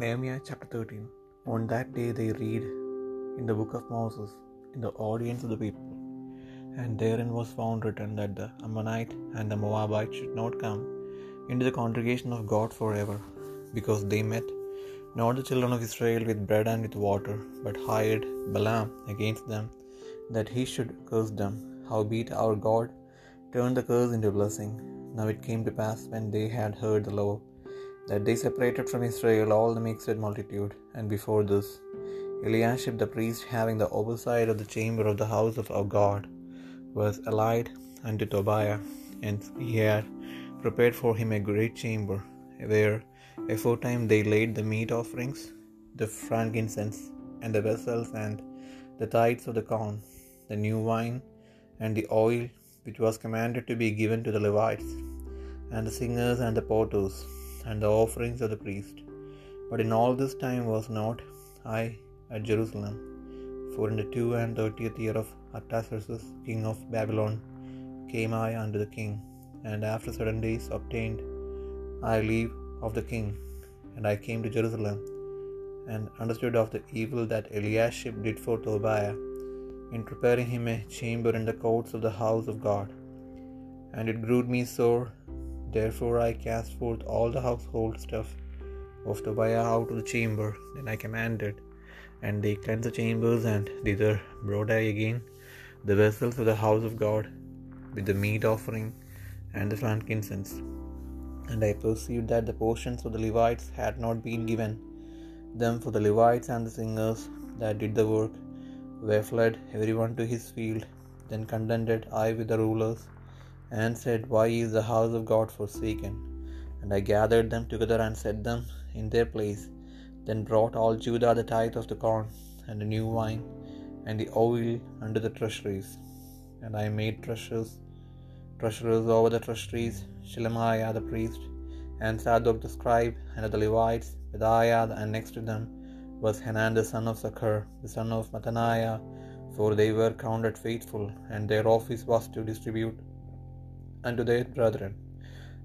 Nehemiah chapter 13 On that day they read in the book of Moses in the audience of the people, and therein was found written that the Ammonite and the Moabite should not come into the congregation of God forever, because they met not the children of Israel with bread and with water, but hired Balaam against them, that he should curse them. Howbeit our God turned the curse into blessing. Now it came to pass when they had heard the law, that they separated from Israel all the mixed multitude. And before this, Eliashib the priest, having the oversight of the chamber of the house of our God, was allied unto Tobiah, and he had prepared for him a great chamber, where aforetime they laid the meat offerings, the frankincense, and the vessels, and the tithes of the corn, the new wine, and the oil, which was commanded to be given to the Levites, and the singers, and the porters, and the offerings of the priest. But in all this time was not I at Jerusalem, for in the two and thirtieth year of Artaxerxes king of Babylon came I unto the king, and after certain days obtained I leave of the king, and I came to Jerusalem, and understood of the evil that Eliashib did for Tobiah, in preparing him a chamber in the courts of the house of God. And it grieved me sore, therefore I cast forth all the household stuff of Tobiah out of the chamber. Then I commanded, and they cleansed the chambers, and thither brought I again the vessels of the house of God, with the meat offering and the frankincense. And I perceived that the portions of the Levites had not been given them for the Levites and the singers that did the work were fled everyone to his field. Then contended I with the rulers, and said, Why is the house of God forsaken? And I gathered them together and set them in their place. Then brought all Judah the tithe of the corn, and the new wine, and the oil under the treasuries. And I made treasurers, treasurers over the treasuries, Shelemiah the priest, and Zadok the scribe, and the Levites, Pedaiah, and next to them was Hanan the son of Zaccur, the son of Mattaniah, for they were counted faithful, and their office was to distribute unto their brethren.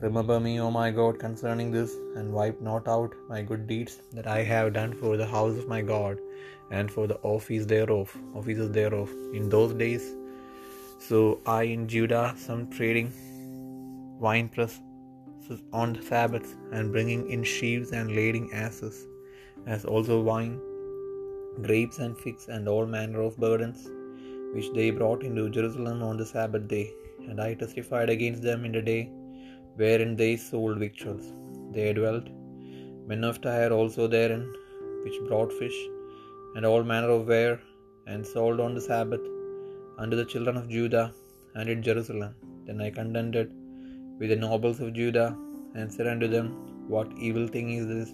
Remember me, O my God, concerning this, and wipe not out my good deeds that I have done for the house of my God, and for the office thereof, offices thereof, in those days. So I in Judah some trading winepress on the Sabbaths, and bringing in sheaves and lading asses, as also wine, grapes and figs, and all manner of burdens, which they brought into Jerusalem on the Sabbath day. And I testified against them in the day wherein they sold victuals. They dwelt men of Tyre also therein, which brought fish, and all manner of ware, and sold on the Sabbath unto the children of Judah and in Jerusalem. Then I contended with the nobles of Judah, and said unto them, What evil thing is this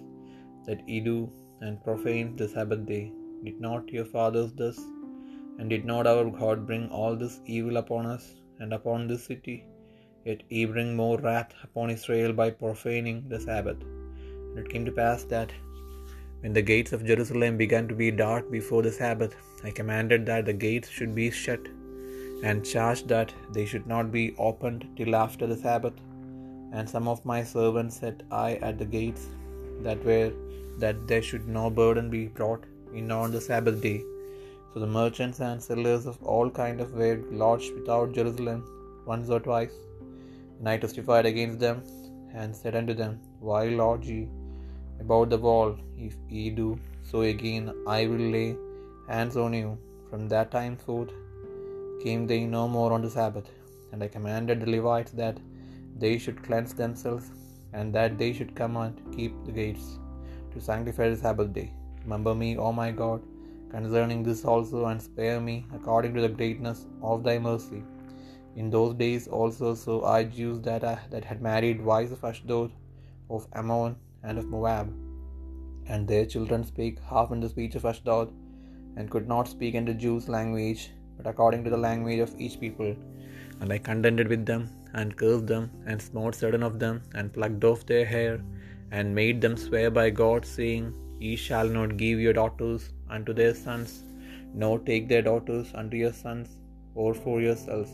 that ye do, and profane the Sabbath day? Did not your fathers thus? And did not our God bring all this evil upon us, and upon this city? Yet ye bring more wrath upon Israel by profaning the Sabbath. And it came to pass that when the gates of Jerusalem began to be dark before the Sabbath, I commanded that the gates should be shut, and charged that they should not be opened till after the Sabbath. And some of my servants set I at the gates that were that there should no burden be brought in on the Sabbath day. So the merchants and sellers of all kind of ware lodged without Jerusalem once or twice. And I testified against them, and said unto them, Why lodge ye about the wall? If ye do so again, I will lay hands on you. From that time forth came they no more on the Sabbath. And I commanded the Levites that they should cleanse themselves, and that they should come and keep the gates, to sanctify the Sabbath day. Remember me, O my God, concerning this also, and spare me according to the greatness of thy mercy. In those days also so I Jews that, I, that had married wives of Ashdod, of Ammon, and of Moab, and their children spake half in the speech of Ashdod, and could not speak in the Jews' language, but according to the language of each people. And I contended with them, and cursed them, and smote certain of them, and plucked off their hair, and made them swear by God, saying, Ye shall not give your daughters unto their sons, nor take their daughters unto your sons, or for yourselves.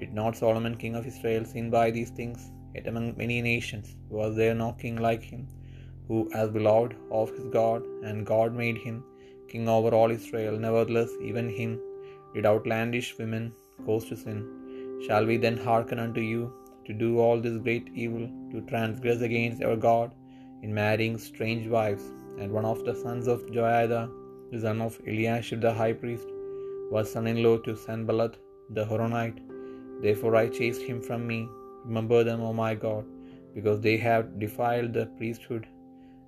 Did not Solomon king of Israel sin by these things? Yet among many nations was there no king like him, who as beloved of his God, and God made him king over all Israel. Nevertheless, even him did outlandish women cause to sin. Shall we then hearken unto you to do all this great evil, to transgress against our God in marrying strange wives? And one of the sons of Joiada, the son of Eliashib the high priest, was son in law to Sanballat the Horonite. Therefore I chased him from me. Remember them, O my God, because they have defiled the priesthood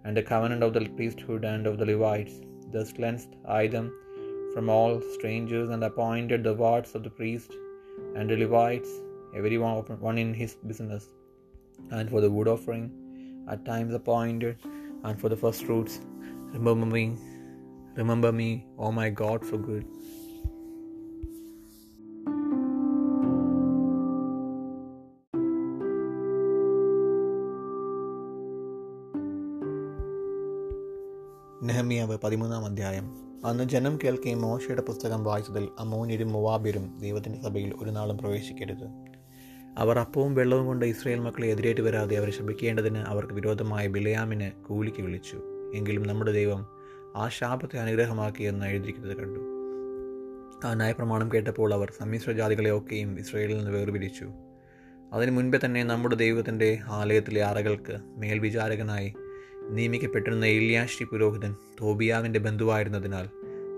and the covenant of the priesthood and of the Levites. Thus cleansed I them from all strangers and appointed the wards of the priest and the Levites, every one, one in his business, and for the wood offering at times appointed, and for the first fruits. Remember me, remember me, O my God, for good. നെഹമിയാവ് പതിമൂന്നാം അധ്യായം. അന്ന് ജനം കേൾക്കുകയും മോശയുടെ പുസ്തകം വായിച്ചതിൽ അമോന്യരും മുവാബിരും ദൈവത്തിന്റെ സഭയിൽ ഒരു നാളും പ്രവേശിക്കരുത്. അവർ അപ്പവും വെള്ളവും കൊണ്ട് ഇസ്രയേൽ മക്കളെ എതിരേറ്റ് വരാതെ അവരെ ശപിക്കേണ്ടതിന് അവർക്ക് വിരോധമായ ബിലയാമിന് കൂലിക്ക് വിളിച്ചു. എങ്കിലും നമ്മുടെ ദൈവം ആ ശാപത്തെ അനുഗ്രഹമാക്കി എന്ന് എഴുതിയിരിക്കുന്നത് കണ്ടു. ആ ന്യായപ്രമാണം കേട്ടപ്പോൾ അവർ സമ്മിശ്ര ജാതികളെയൊക്കെയും ഇസ്രയേലിൽ നിന്ന് വേർപിരിച്ചു. അതിനു മുൻപേ തന്നെ നമ്മുടെ ദൈവത്തിന്റെ ആലയത്തിലെ അറകൾക്ക് മേൽവിചാരകനായി നിയമിക്കപ്പെട്ടിരുന്ന ഇല്യാഷി പുരോഹിതൻ തോബിയാവിന്റെ ബന്ധുവായിരുന്നതിനാൽ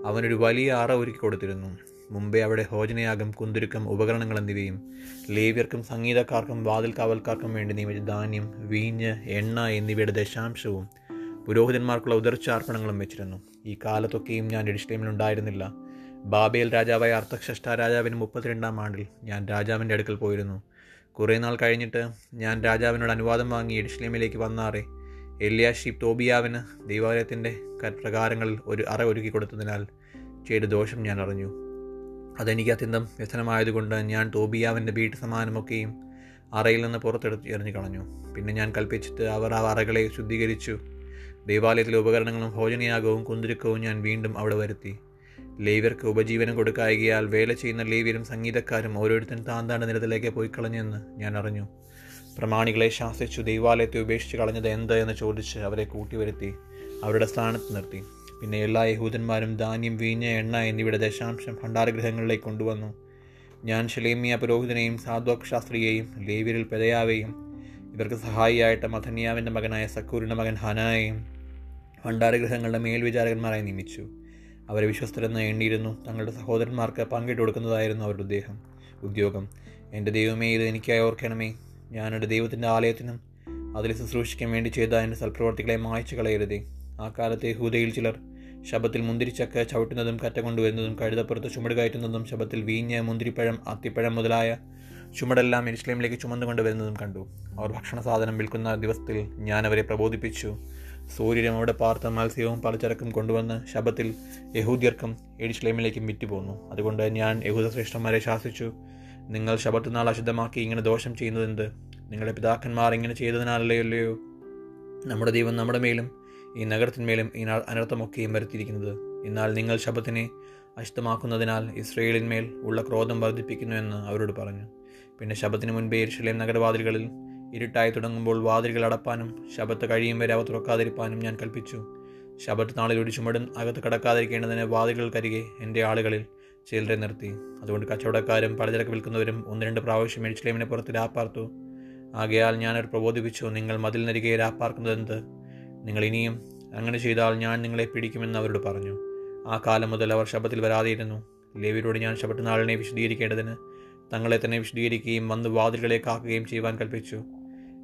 അവനൊരു വലിയ അറ ഒരുക്കി കൊടുത്തിരുന്നു. മുമ്പേ അവിടെ ഹോജനയാകും കുന്തുരുക്കം ഉപകരണങ്ങൾ എന്നിവയും ലേവ്യർക്കും സംഗീതക്കാർക്കും വാതിൽ കാവൽക്കാർക്കും വേണ്ടി നിയമിച്ച ധാന്യം വീഞ്ഞ് എണ്ണ എന്നിവയുടെ ദശാംശവും പുരോഹിതന്മാർക്കുള്ള ഉദർച്ചാർപ്പണങ്ങളും വെച്ചിരുന്നു. ഈ കാലത്തൊക്കെയും ഞാൻ എഡിഷ്ലേമിൽ ഉണ്ടായിരുന്നില്ല. ബാബേൽ രാജാവായ അർത്ഥക്ഷഷ്ട രാജാവിന് മുപ്പത്തിരണ്ടാം ആണ്ടിൽ ഞാൻ രാജാവിന്റെ അടുക്കൽ പോയിരുന്നു. കുറേ നാൾ കഴിഞ്ഞിട്ട് ഞാൻ രാജാവിനോട് അനുവാദം വാങ്ങി എഡിഷ്ലേമിലേക്ക് വന്നാറേ. ഷീപ് തോബിയാവിന് ദൈവാലയത്തിന്റെ പ്രകാരങ്ങളിൽ ഒരു അറ ഒരുക്കി കൊടുത്തതിനാൽ ചെയ്ത ദോഷം ഞാൻ അറിഞ്ഞു. അതെനിക്ക് അത്യന്തം വ്യസനമായതുകൊണ്ട് ഞാൻ തോബിയാവിന്റെ വീട്ടു സമാനമൊക്കെയും അറയിൽ നിന്ന് പുറത്തെടുത്ത് എറിഞ്ഞു കളഞ്ഞു. പിന്നെ ഞാൻ കൽപ്പിച്ചിട്ട് അവർ ആ അറകളെ ശുദ്ധീകരിച്ചു. ദൈവാലയത്തിലെ ഉപകരണങ്ങളും ഭോജനയാഗവും കുന്തിരുക്കവും ഞാൻ വീണ്ടും അവിടെ വരുത്തി. ലേവ്യർക്ക് ഉപജീവനം കൊടുക്കായകയാൽ വേല ചെയ്യുന്ന ലേവ്യരും സംഗീതക്കാരും ഓരോരുത്തൻ താന്താണ്ട് നിരത്തിലേക്ക് പോയി കളഞ്ഞെന്ന് ഞാൻ അറിഞ്ഞു. പ്രമാണികളെ ശാസിച്ചു ദൈവാലയത്തെ ഉപേക്ഷിച്ച് കളഞ്ഞത് എന്ത് എന്ന് ചോദിച്ച് അവരെ കൂട്ടിവരുത്തി അവരുടെ സ്ഥാനത്ത് നിർത്തി. പിന്നെ എല്ലാ യഹൂദന്മാരും ധാന്യം വീഞ്ഞ എണ്ണ എന്നിവയുടെ ദശാംശം ഭണ്ഡാരഗൃഹങ്ങളിലേക്ക് കൊണ്ടുവന്നു. ഞാൻ ശലേമിയ പുരോഹിതനെയും സാധ്വക് ശാസ്ത്രിയെയും ലേവ്യരിൽ പെതയാവെയും ഇവർക്ക് സഹായിയായിട്ട് മഥന്യാവിന്റെ മകനായ സക്കൂരിന്റെ മകൻ ഹനായെയും ഭണ്ഡാരഗൃഹങ്ങളുടെ മേൽവിചാരകന്മാരായി നിയമിച്ചു. അവരെ വിശ്വസ്തരെന്ന് എണ്ണിയിരുന്നു. തങ്ങളുടെ സഹോദരന്മാർക്ക് പങ്കിട്ട് കൊടുക്കുന്നതായിരുന്നു അവരുടെ ഉദ്ദേഹം. ഉദ്യോഗം എന്റെ ദൈവമേ ഇത് എനിക്കായി ഓർക്കണമേ. ഞാൻ എന്റെ ദൈവത്തിന്റെ ആലയത്തിനും അതിൽ ശുശ്രൂഷിക്കാൻ വേണ്ടി ചെയ്ത എന്റെ സൽപ്രവർത്തികളെ മായ്ച്ചു കളയരുതേ. ആ കാലത്തെ ഹൂതയിൽ ചിലർ ശബത്തിൽ മുന്തിരിച്ചക്ക ചവിട്ടുന്നതും കറ്റ കൊണ്ടുവരുന്നതും കഴുതപ്പുറത്ത് ചുമട് കയറ്റുന്നതും ശബത്തിൽ വീഞ്ഞ് മുന്തിരിപ്പഴം അത്തിപ്പഴം മുതലായ ചുമടെല്ലാം എരിശ്ലേമിലേക്ക് ചുമന്നുകൊണ്ട് വരുന്നതും കണ്ടു. അവർ ഭക്ഷണ സാധനം വിൽക്കുന്ന ദിവസത്തിൽ ഞാൻ അവരെ പ്രബോധിപ്പിച്ചു. സൂര്യനും അവിടെ പാർത്ത മത്സ്യവും പലചരക്കും കൊണ്ടുവന്ന് ശബത്തിൽ യഹൂദ്യർക്കും എരിശ്ലേമിലേക്കും വിറ്റുപോന്നു. അതുകൊണ്ട് ഞാൻ യഹൂദ ശ്രേഷ്ഠന്മാരെ ശാസിച്ചു. നിങ്ങൾ ശബത്ത് നാൾ അശുദ്ധമാക്കി ഇങ്ങനെ ദോഷം ചെയ്യുന്നതെന്ത്? നിങ്ങളുടെ പിതാക്കന്മാർ ഇങ്ങനെ ചെയ്തതിനാലല്ലയോ? നമ്മുടെ ദൈവം നമ്മുടെ മേലും ഈ നഗരത്തിന്മേലും ഈ അനർത്ഥമൊക്കെയും വരുത്തിയിരിക്കുന്നത്. എന്നാൽ നിങ്ങൾ ശബത്തിനെ അശുദ്ധമാക്കുന്നതിനാൽ ഇസ്രയേലിന്മേൽ ഉള്ള ക്രോധം വർദ്ധിപ്പിക്കുന്നുവെന്ന് അവരോട് പറഞ്ഞു. പിന്നെ ശബത്തിന് മുൻപേ എരിശിലേം നഗരവാതിലുകളിൽ ഇരുട്ടായി തുടങ്ങുമ്പോൾ വാതിലുകൾ അടപ്പാനും ശബത്ത് കഴിയും വരെ അവ തുറക്കാതിരിപ്പാനും ഞാൻ കൽപ്പിച്ചു. ശബത്ത് നാളിൽ ഒരു ചുമടും അകത്ത് കടക്കാതിരിക്കേണ്ടതിന് വാതിലുകൾക്കരികെ എന്റെ ആളുകളിൽ ചിലരെ നിർത്തി. അതുകൊണ്ട് കച്ചവടക്കാരും പലചരക്ക് വിൽക്കുന്നവരും ഒന്ന് രണ്ട് പ്രാവശ്യം എരിശ്ലേമിനെ പുറത്ത് രാപ്പാർത്തു. ആകയാൽ ഞാനവർ പ്രബോധിപ്പിച്ചു നിങ്ങൾ മതിൽ മതിലിനരികെ രാപ്പാർക്കുന്നതെന്ത്? നിങ്ങൾ ഇനിയും അങ്ങനെ ചെയ്താൽ ഞാൻ നിങ്ങളെ പിടിക്കുമെന്ന് അവരോട് പറഞ്ഞു. ആ കാലം മുതൽ അവർ ശബത്തിൽ വരാതെയിരുന്നു ലേവിയോട് ഞാൻ ശബത്ത് നാളിനെ വിശദീകരിക്കേണ്ടതിന് തങ്ങളെ തന്നെ വിശദീകരിക്കുകയും വന്ന് വാതിലുകളെ കാക്കുകയും ചെയ്യുവാൻ കൽപ്പിച്ചു.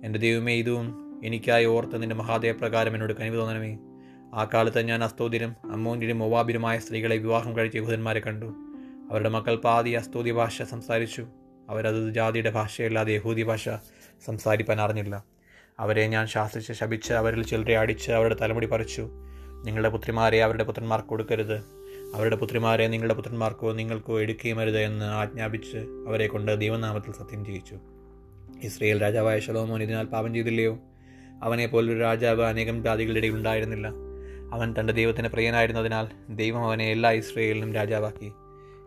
എന്റെ ദൈവമേ ഇതും എനിക്കായി ഓർത്ത് നിന്റെ മഹാദേവപ്രകാരം എന്നോട് കനിവ് തോന്നണമേ. ആ കാലത്ത് ഞാൻ അസ്തോതിരും അമ്മോന്യരും മൊവാബിരുമായ സ്ത്രീകളെ വിവാഹം കഴിച്ച യഹൂദന്മാരെ കണ്ടു. അവരുടെ മക്കൾ പാതി അസ്തോതി ഭാഷ സംസാരിച്ചു. അവരത് ജാതിയുടെ ഭാഷയല്ലാതെ യഹൂദി ഭാഷ സംസാരിപ്പാൻ അറിഞ്ഞില്ല. അവരെ ഞാൻ ശാസിച്ച് ശപിച്ച് അവരിൽ ചിലരെ അടിച്ച് അവരുടെ തലമുടി പറിച്ചു. നിങ്ങളുടെ പുത്രിമാരെ അവരുടെ പുത്രന്മാർക്ക് കൊടുക്കരുത്. അവരുടെ പുത്രിമാരെ നിങ്ങളുടെ പുത്രന്മാർക്കോ നിങ്ങൾക്കോ എടുക്കുകയും എന്ന് ആജ്ഞാപിച്ച് അവരെ കൊണ്ട് ദൈവനാമത്തിൽ സത്യം ചെയ്യിച്ചു. ഇസ്രയേൽ രാജാവായ ശലോമോൻ ഇതിനാൽ പാപം ചെയ്തില്ലയോ? അവനെ പോലൊരു രാജാവ് അനേകം ജാതികളുടെ ഇടയിൽ ഉണ്ടായിരുന്നില്ല. അവൻ തന്റെ ദൈവത്തിന് പ്രിയനായിരുന്നതിനാൽ ദൈവം അവനെ എല്ലാ ഇസ്രയേലിനും രാജാവാക്കി.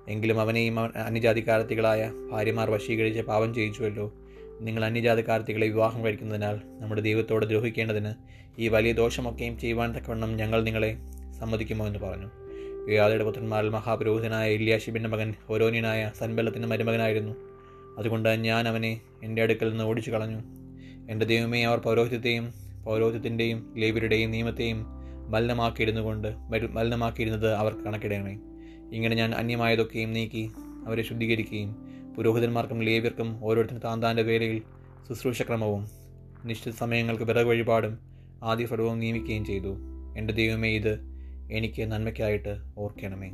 എങ്കിലും അവനെയും അവൻ അന്യജാതിക്കാരത്തികളായ ഭാര്യമാർ വശീകരിച്ച് പാപം ചെയ്യിച്ചുവല്ലോ. നിങ്ങൾ അന്യജാതക്കാർത്തികളെ വിവാഹം കഴിക്കുന്നതിനാൽ നമ്മുടെ ദൈവത്തോട് ദ്രോഹിക്കേണ്ടതിന് ഈ വലിയ ദോഷമൊക്കെയും ചെയ്യുവാൻ തക്കവണ്ണം ഞങ്ങൾ നിങ്ങളെ സമ്മതിക്കുമോ എന്ന് പറഞ്ഞു. യാദയുടെ പുത്രന്മാരിൽ മഹാപുരോഹിതനായ ഇല്യാഷിബിന്റെ മകൻ ഓരോനിയനായ സൻബലത്തിന്റെ മരുമകനായിരുന്നു. അതുകൊണ്ട് ഞാൻ അവനെ എന്റെ അടുക്കൽ നിന്ന് ഓടിച്ചു കളഞ്ഞു. എന്റെ ദൈവമേ അവർ പൗരോഹിത്യത്തെയും പൗരോഹിത്യത്തിന്റെയും ലേബിയുടെയും നിയമത്തെയും മലിനമാക്കിയിരുന്നു കൊണ്ട് മലിനമാക്കിയിരുന്നത് അവർ കണക്കിടണമേ. ഇങ്ങനെ ഞാൻ അന്യമായതൊക്കെയും നീക്കി അവരെ ശുദ്ധീകരിക്കുകയും പുരോഹിതന്മാർക്കും ലേവ്യർക്കും ഓരോരുത്തരും താന്താന്റെ വേലയിൽ ശുശ്രൂഷക്രമവും നിശ്ചിത സമയങ്ങൾക്ക് വിറക് വഴിപാടും ആദ്യഫലവും നിയമിക്കുകയും ചെയ്തു. എന്റെ ദൈവമേ ഇത് എനിക്ക് നന്മയ്ക്കായിട്ട് ഓർക്കണമേ.